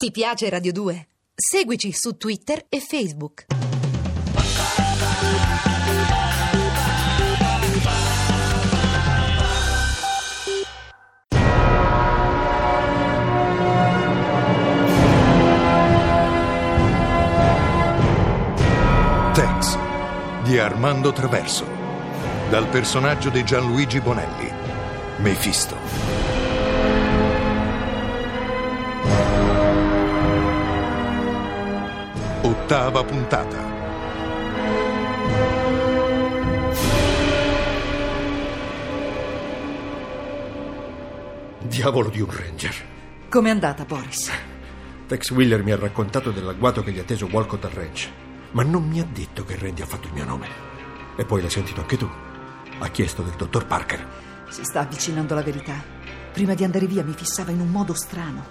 Ti piace Radio 2? Seguici su Twitter e Facebook. Tex di Armando Traverso. Dal personaggio di Gianluigi Bonelli. Mefisto. Ottava puntata. Diavolo di un ranger. Com'è andata, Boris? Tex Wheeler mi ha raccontato dell'agguato che gli ha teso Walcott al ranch, ma non mi ha detto che Randy ha fatto il mio nome. E poi l'hai sentito anche tu. Ha chiesto del dottor Parker. Si sta avvicinando la verità. Prima di andare via mi fissava in un modo strano.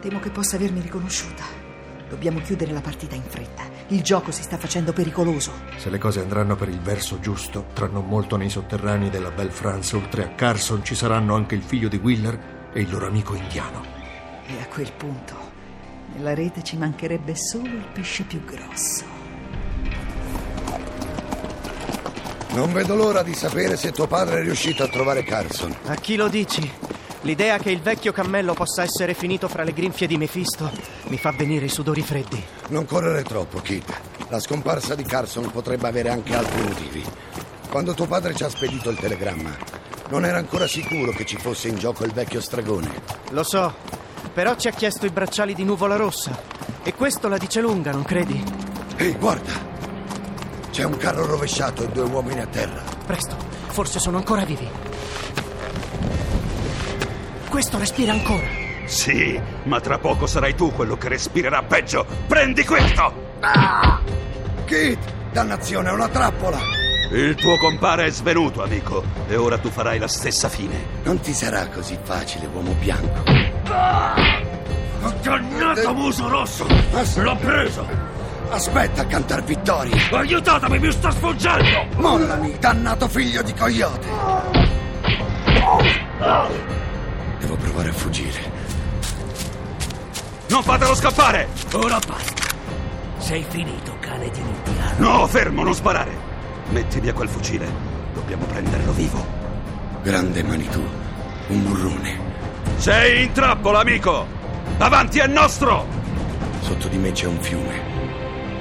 Temo che possa avermi riconosciuta. Dobbiamo chiudere la partita in fretta. Il gioco si sta facendo pericoloso. Se le cose andranno per il verso giusto, tra non molto nei sotterranei della Belle France, oltre a Carson, ci saranno anche il figlio di Wheeler e il loro amico indiano. E a quel punto, nella rete ci mancherebbe solo il pesce più grosso. Non vedo l'ora di sapere se tuo padre è riuscito a trovare Carson. A chi lo dici? L'idea che il vecchio cammello possa essere finito fra le grinfie di Mefisto mi fa venire i sudori freddi. Non correre troppo, Kid. La scomparsa di Carson potrebbe avere anche altri motivi. Quando tuo padre ci ha spedito il telegramma, non era ancora sicuro che ci fosse in gioco il vecchio stragone. Lo so, però ci ha chiesto i bracciali di nuvola rossa. E questo la dice lunga, non credi? Ehi, guarda! C'è un carro rovesciato e due uomini a terra. Presto, forse sono ancora vivi. Questo respira ancora. Sì, ma tra poco sarai tu quello che respirerà peggio. Prendi questo! Kid! Dannazione, è una trappola! Il tuo compare è svenuto, amico, e ora tu farai la stessa fine. Non ti sarà così facile, uomo bianco. Dannato muso rosso! L'ho preso! Aspetta a cantar vittoria! Aiutatemi, mi sta sfuggendo! Mollami, dannato figlio di coyote! Devo provare a fuggire. Non fatelo scappare! Ora basta. Sei finito, cane di indiano. No, fermo, non sparare! Metti via quel fucile. Dobbiamo prenderlo vivo. Grande Manitou, un burrone. Sei in trappola, amico! Avanti è nostro! Sotto di me c'è un fiume.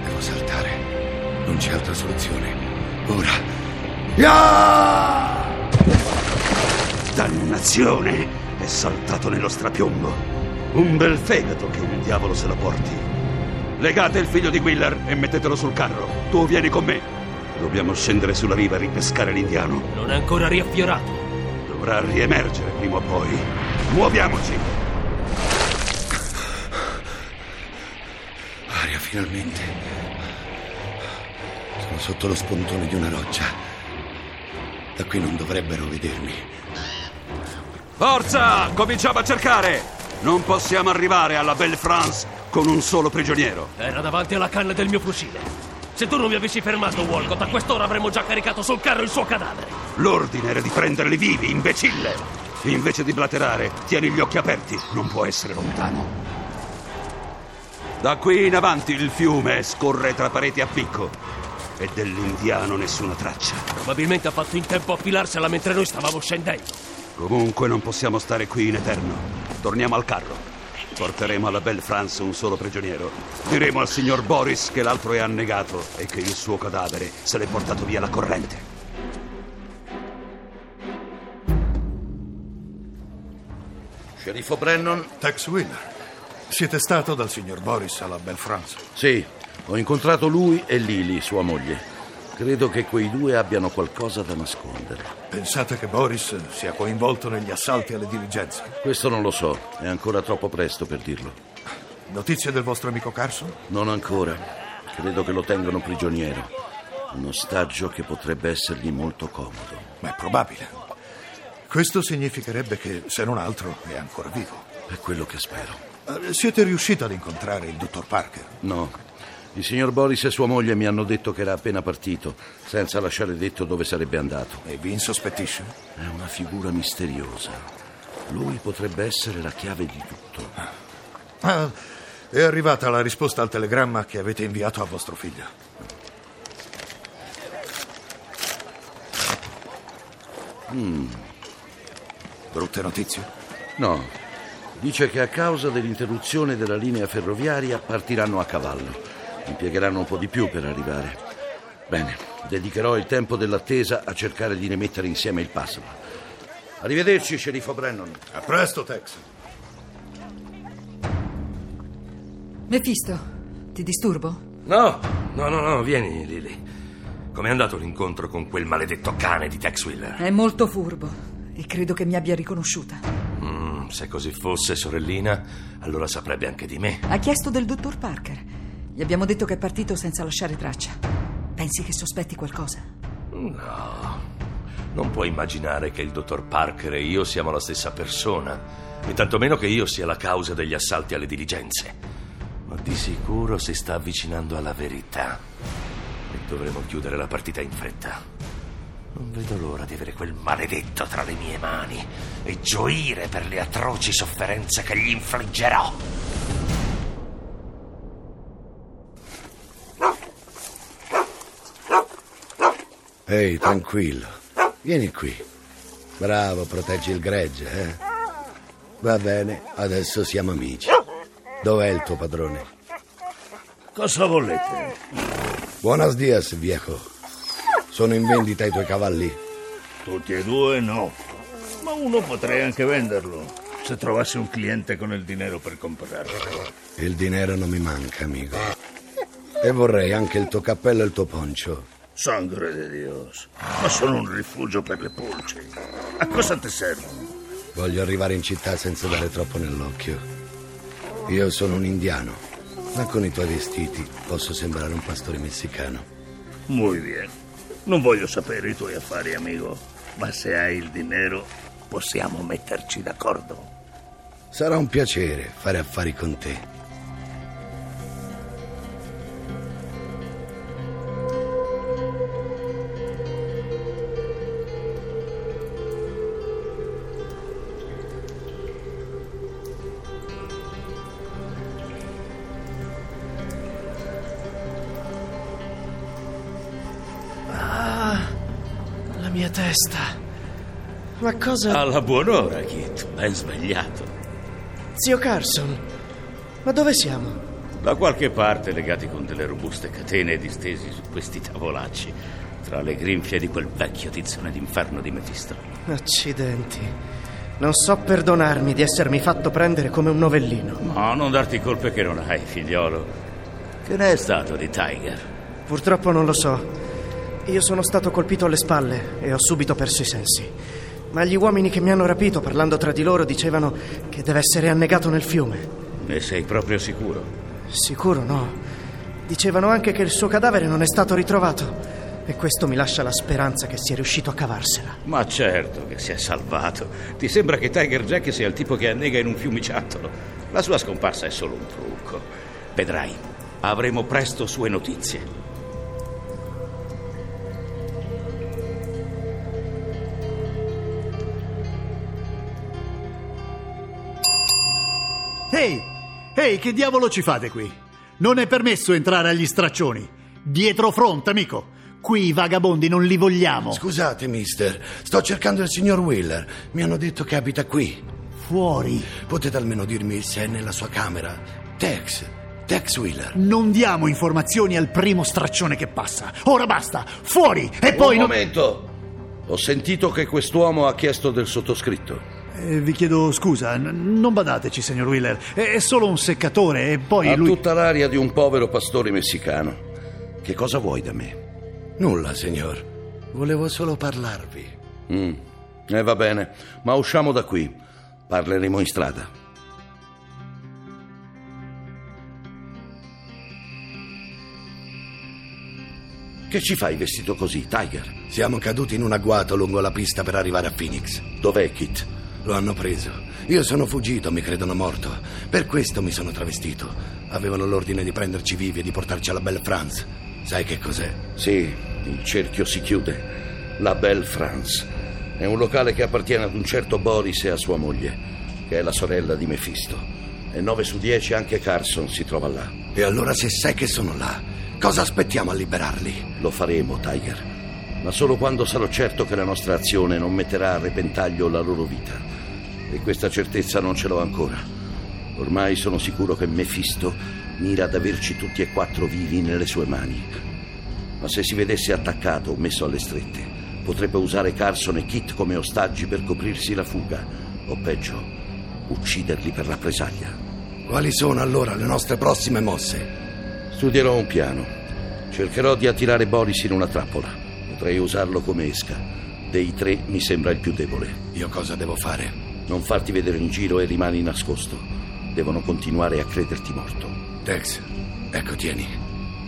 Devo saltare. Non c'è altra soluzione. Ora. Ya! Dannazione! È saltato nello strapiombo. Un bel fegato che il diavolo se lo porti. Legate il figlio di Wheeler e mettetelo sul carro. Tu vieni con me. Dobbiamo scendere sulla riva e ripescare l'indiano. Non è ancora riaffiorato. Dovrà riemergere prima o poi. Muoviamoci! Aria, finalmente. Sono sotto lo spuntone di una roccia. Da qui non dovrebbero vedermi. Forza! Cominciamo a cercare! Non possiamo arrivare alla Belle France con un solo prigioniero. Era davanti alla canna del mio fucile. Se tu non mi avessi fermato, Walcott, a quest'ora avremmo già caricato sul carro il suo cadavere. L'ordine era di prenderli vivi, imbecille! Invece di blaterare, tieni gli occhi aperti, non può essere lontano. Da qui in avanti il fiume scorre tra pareti a picco e dell'indiano nessuna traccia. Probabilmente ha fatto in tempo a filarsela mentre noi stavamo scendendo. Comunque non possiamo stare qui in eterno. Torniamo al carro. Porteremo alla Belle France un solo prigioniero. Diremo al signor Boris che l'altro è annegato e che il suo cadavere se l'è portato via la corrente. Sceriffo Brennan? Tex Wheeler. Siete stato dal signor Boris alla Belle France? Sì, ho incontrato lui e Lily, sua moglie. Credo che quei due abbiano qualcosa da nascondere. Pensate che Boris sia coinvolto negli assalti alle diligenze? Questo non lo so, è ancora troppo presto per dirlo. Notizie del vostro amico Carson? Non ancora. Credo che lo tengano prigioniero. Un ostaggio che potrebbe essergli molto comodo. Ma è probabile. Questo significherebbe che, se non altro, è ancora vivo. È quello che spero. Eh, Siete riusciti ad incontrare il dottor Parker? No. Il signor Boris e sua moglie mi hanno detto che era appena partito, senza lasciare detto dove sarebbe andato. E vi insospettisce? È una figura misteriosa. Lui potrebbe essere la chiave di tutto. Ah, È arrivata la risposta al telegramma che avete inviato a vostro figlio. Mm. Brutte notizie? No. Dice che a causa dell'interruzione della linea ferroviaria partiranno a cavallo. Impiegheranno un po' di più per arrivare. Bene, dedicherò il tempo dell'attesa a cercare di rimettere insieme il puzzle. Arrivederci, sceriffo Brennan. A presto, Tex. Mefisto, ti disturbo? No, no, no, no, vieni, Lily. Com'è andato l'incontro con quel maledetto cane di Tex Wheeler? È molto furbo e credo che mi abbia riconosciuta. Mm, se così fosse, sorellina, allora saprebbe anche di me. Ha chiesto del dottor Parker. Gli abbiamo detto che è partito senza lasciare traccia. Pensi che sospetti qualcosa? No, non puoi immaginare che il dottor Parker e io siamo la stessa persona, e tantomeno che io sia la causa degli assalti alle diligenze. Ma di sicuro si sta avvicinando alla verità. E dovremo chiudere la partita in fretta. Non vedo l'ora di avere quel maledetto tra le mie mani e gioire per le atroci sofferenze che gli infliggerò. Ehi, tranquillo. Vieni qui. Bravo, proteggi il gregge, eh? Va bene, adesso siamo amici. Dov'è il tuo padrone? Cosa volete? Buenos dias, viejo. Sono in vendita i tuoi cavalli? Tutti e due no. Ma uno potrei anche venderlo. Se trovassi un cliente con il dinero per comprarlo. Il dinero non mi manca, amico. E vorrei anche il tuo cappello e il tuo poncio. Sangre di Dio. Ma sono un rifugio per le pulci. A cosa ti servono? Voglio arrivare in città senza dare troppo nell'occhio. Io sono un indiano, ma con i tuoi vestiti posso sembrare un pastore messicano. Muy bien. Non voglio sapere i tuoi affari, amico. Ma se hai il dinero, possiamo metterci d'accordo. Sarà un piacere fare affari con te. Testa. Ma cosa... Alla buon'ora, Kit. Ben svegliato. Zio Carson, ma dove siamo? Da qualche parte legati con delle robuste catene distesi su questi tavolacci, tra le grinfie di quel vecchio tizzone d'inferno di Mefisto. Accidenti. Non so perdonarmi di essermi fatto prendere come un novellino. No, non darti colpe che non hai, figliolo. Che ne è stato di Tiger? Purtroppo non lo so. Io sono stato colpito alle spalle e ho subito perso i sensi. Ma gli uomini che mi hanno rapito, parlando tra di loro, dicevano che deve essere annegato nel fiume. Ne sei proprio sicuro? Sicuro no. Dicevano anche che il suo cadavere non è stato ritrovato. E questo mi lascia la speranza che sia riuscito a cavarsela. Ma certo che si è salvato. Ti sembra che Tiger Jack sia il tipo che annega in un fiumiciattolo? La sua scomparsa è solo un trucco. Vedrai, avremo presto sue notizie. Ehi, ehi, che diavolo ci fate qui? Non è permesso entrare agli straccioni. Dietro fronte, amico. Qui i vagabondi non li vogliamo. Scusate, mister, sto cercando il signor Wheeler. Mi hanno detto che abita qui. Fuori. Potete almeno dirmi se è nella sua camera? Tex, Tex Wheeler. Non diamo informazioni al primo straccione che passa. Ora basta, fuori e poi... Un non- momento. Ho sentito che quest'uomo ha chiesto del sottoscritto. Eh, vi chiedo scusa, n- non badateci, signor Wheeler. È, è solo un seccatore e poi Ha lui... tutta l'aria di un povero pastore messicano. Che cosa vuoi da me? Nulla, signor. Volevo solo parlarvi. Mm. E va bene, ma usciamo da qui. Parleremo in strada. Che ci fai vestito così, Tiger? Siamo caduti in un agguato lungo la pista per arrivare a Phoenix. Dov'è Kit? Lo hanno preso. Io sono fuggito, mi credono morto. Per questo mi sono travestito. Avevano l'ordine di prenderci vivi e di portarci alla Belle France. Sai che cos'è? Sì, il cerchio si chiude. La Belle France. È un locale che appartiene ad un certo Boris e a sua moglie, che è la sorella di Mefisto. E 9 su 10 anche Carson si trova là. E allora se sai che sono là, cosa aspettiamo a liberarli? Lo faremo, Tiger. Ma solo quando sarò certo che la nostra azione non metterà a repentaglio la loro vita. E questa certezza non ce l'ho ancora. Ormai sono sicuro che Mephisto mira ad averci tutti e quattro vivi nelle sue mani. Ma se si vedesse attaccato o messo alle strette, potrebbe usare Carson e Kit come ostaggi per coprirsi la fuga. O peggio, ucciderli per rappresaglia. Quali sono allora le nostre prossime mosse? Studierò un piano. Cercherò di attirare Boris in una trappola. Potrei usarlo come esca. Dei tre mi sembra il più debole. Io cosa devo fare? Non farti vedere in giro e rimani nascosto. Devono continuare a crederti morto. Tex, ecco tieni.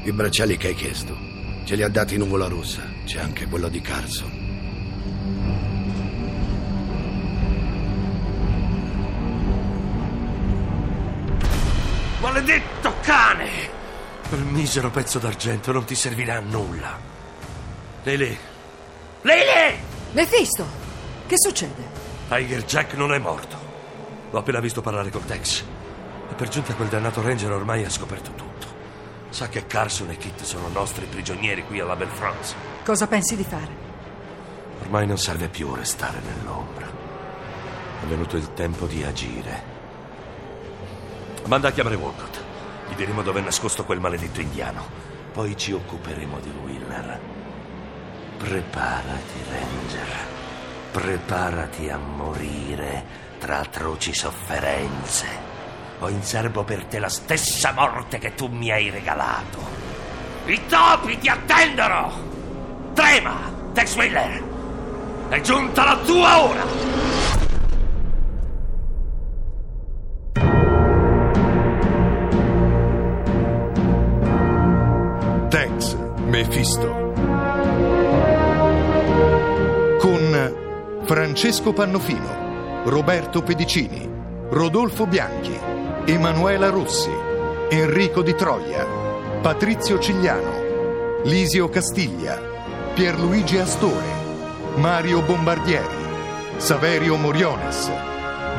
I bracciali che hai chiesto. Ce li ha dati Nuvola Rossa. C'è anche quello di Carson. Maledetto cane! Quel misero pezzo d'argento non ti servirà a nulla. Lele! Lele! Mephisto, che succede? Tiger Jack non è morto. L'ho appena visto parlare con Tex. E per giunta quel dannato Ranger ormai ha scoperto tutto. Sa che Carson e Kit sono nostri prigionieri qui alla Belle France. Cosa pensi di fare? Ormai non serve più restare nell'ombra. È venuto il tempo di agire. Manda a chiamare Walcott. Gli diremo dove è nascosto quel maledetto indiano. Poi ci occuperemo di Willer. Preparati, Ranger. Preparati a morire tra atroci sofferenze. Ho in serbo per te la stessa morte che tu mi hai regalato. I topi ti attendono! Trema, Tex Willer! È giunta la tua ora! Tex Francesco Pannofino, Roberto Pedicini, Rodolfo Bianchi, Emanuela Rossi, Enrico Di Troia, Patrizio Cigliano, Lisio Castiglia, Pierluigi Astore, Mario Bombardieri, Saverio Moriones,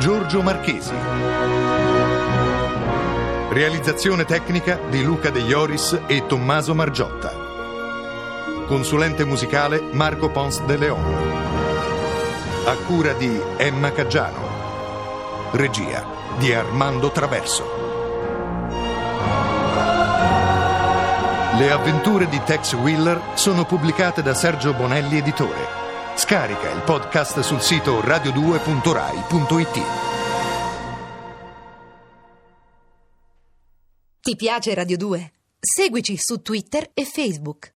Giorgio Marchesi. Realizzazione tecnica di Luca De Ioris e Tommaso Margiotta. Consulente musicale Marco Pons de Leon. A cura di Emma Caggiano. Regia di Armando Traverso. Le avventure di Tex Wheeler sono pubblicate da Sergio Bonelli Editore. Scarica il podcast sul sito radio2.rai.it. Ti piace Radio 2? Seguici su Twitter e Facebook.